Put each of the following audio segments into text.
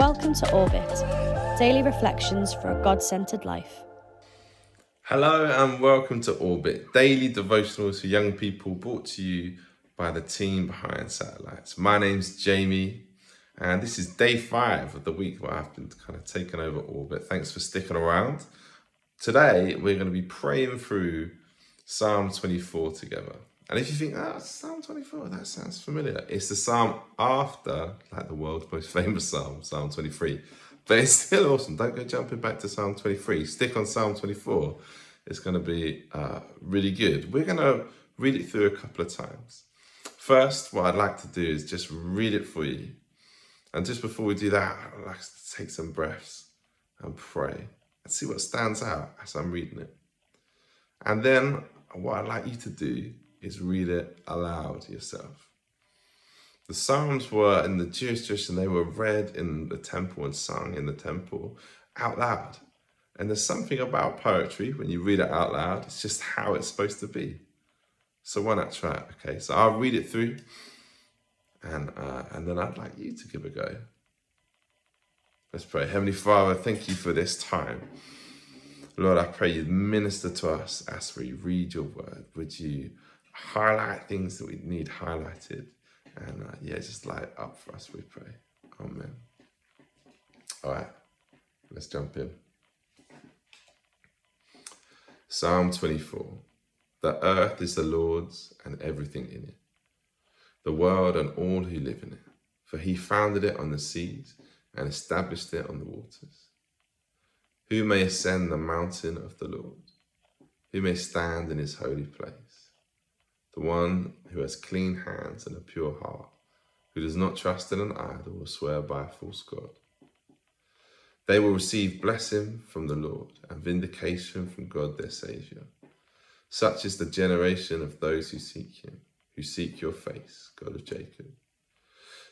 Welcome to Orbit, daily reflections for a God centered life. Hello and welcome to Orbit, daily devotionals for young people brought to you by the team behind Satellites. My name's Jamie, and this is day five of the week where I've been kind of taking over Orbit. Thanks for sticking around. Today, we're going to be praying through Psalm 24 together. And if you think, ah, oh, Psalm 24, that sounds familiar. It's the psalm after, like the world's most famous psalm, Psalm 23. But it's still awesome. Don't go jumping back to Psalm 23. Stick on Psalm 24. It's going to be uh, really good. We're going to read it through a couple of times. First, what I'd like to do is just read it for you. And just before we do that, I'd like to take some breaths and pray and see what stands out as I'm reading it. And then what I'd like you to do is read it aloud yourself. The Psalms were in the Jewish tradition, they were read in the temple and sung in the temple out loud. And there's something about poetry when you read it out loud, it's just how it's supposed to be. So why not try it? Okay, so I'll read it through and, uh, and then I'd like you to give a go. Let's pray. Heavenly Father, thank you for this time. Lord, I pray you minister to us as we read your word. Would you highlight things that we need highlighted. And uh, yeah, just light up for us, we pray. Amen. All right, let's jump in. Psalm 24 The earth is the Lord's and everything in it, the world and all who live in it. For he founded it on the seas and established it on the waters. Who may ascend the mountain of the Lord? Who may stand in his holy place? The one who has clean hands and a pure heart, who does not trust in an idol or swear by a false God. They will receive blessing from the Lord and vindication from God their Saviour. Such is the generation of those who seek Him, who seek your face, God of Jacob.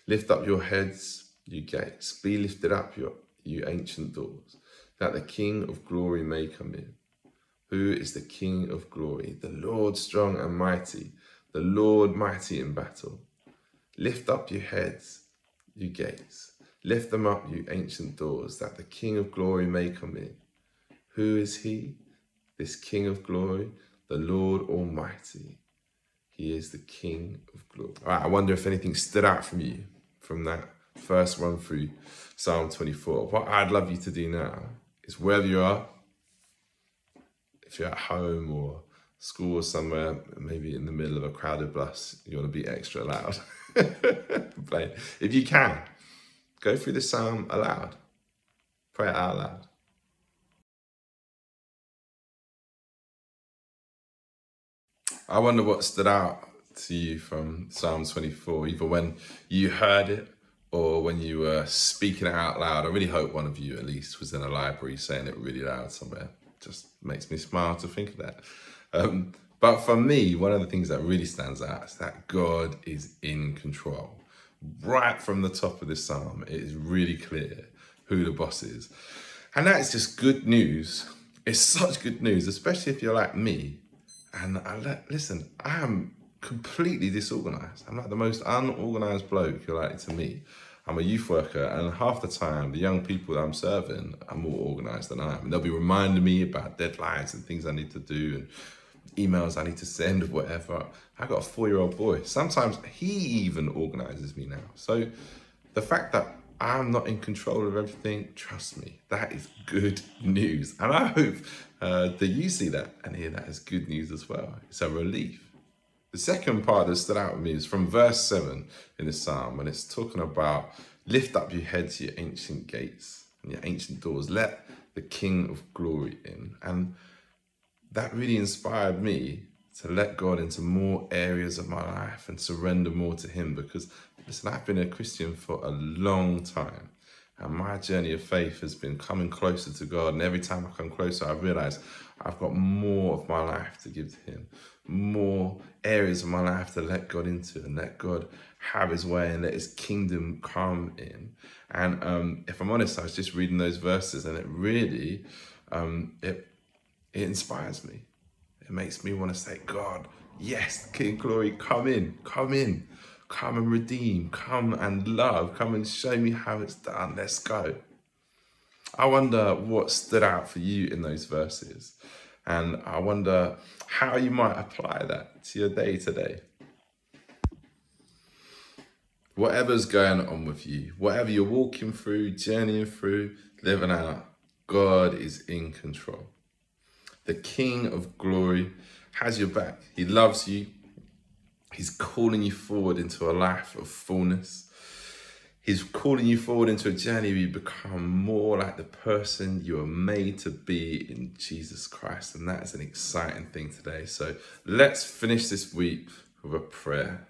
Lift up your heads, you gates, be lifted up, you ancient doors, that the King of glory may come in. Who is the King of glory? The Lord strong and mighty, the Lord mighty in battle. Lift up your heads, you gates. Lift them up, you ancient doors, that the King of glory may come in. Who is he? This King of glory, the Lord Almighty. He is the King of glory. All right, I wonder if anything stood out from you from that first run through Psalm 24. What I'd love you to do now is wherever you are, if you're at home or school or somewhere, maybe in the middle of a crowded bus, you want to be extra loud. If you can, go through the psalm aloud. Pray it out loud. I wonder what stood out to you from Psalm 24, either when you heard it or when you were speaking it out loud. I really hope one of you at least was in a library saying it really loud somewhere just makes me smile to think of that. Um, but for me, one of the things that really stands out is that God is in control. Right from the top of this psalm, it is really clear who the boss is. And that is just good news. It's such good news, especially if you're like me. And I listen, I am completely disorganized. I'm like the most unorganized bloke you're likely to meet. I'm a youth worker, and half the time, the young people that I'm serving are more organized than I am. And they'll be reminding me about deadlines and things I need to do and emails I need to send, or whatever. I've got a four year old boy. Sometimes he even organizes me now. So the fact that I'm not in control of everything, trust me, that is good news. And I hope uh, that you see that and hear that as good news as well. It's a relief. The second part that stood out with me is from verse 7 in the psalm, when it's talking about lift up your heads, your ancient gates, and your ancient doors. Let the King of glory in. And that really inspired me to let God into more areas of my life and surrender more to Him because, listen, I've been a Christian for a long time. And my journey of faith has been coming closer to God. And every time I come closer, I realize I've got more of my life to give to Him, more areas of my life to let God into and let God have His way and let His kingdom come in. And um, if I'm honest, I was just reading those verses and it really, um, it, it inspires me. It makes me want to say, God, yes, King Glory, come in, come in. come and redeem, come and love, come and show me how it's done. Let's go. I wonder what stood out for you in those verses. And I wonder how you might apply that to your day today. Whatever's going on with you, whatever you're walking through, journeying through, living out, God is in control. The King of glory has your back. He loves you. He's calling you forward into a life of fullness. He's calling you forward into a journey where you become more like the person you are made to be in Jesus Christ. And that is an exciting thing today. So let's finish this week with a prayer.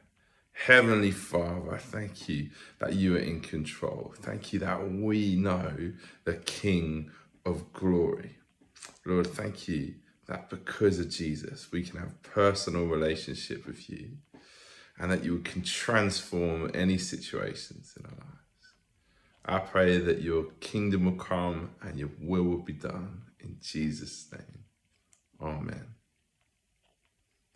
Heavenly Father, I thank you that you are in control. Thank you that we know the King of glory. Lord, thank you that because of Jesus, we can have personal relationship with you and that you can transform any situations in our lives. I pray that your kingdom will come and your will will be done in Jesus' name. Amen.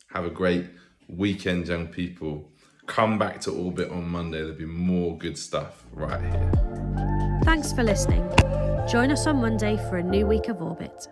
Have a great weekend, young people. Come back to Orbit on Monday. There'll be more good stuff right here. Thanks for listening. Join us on Monday for a new week of Orbit.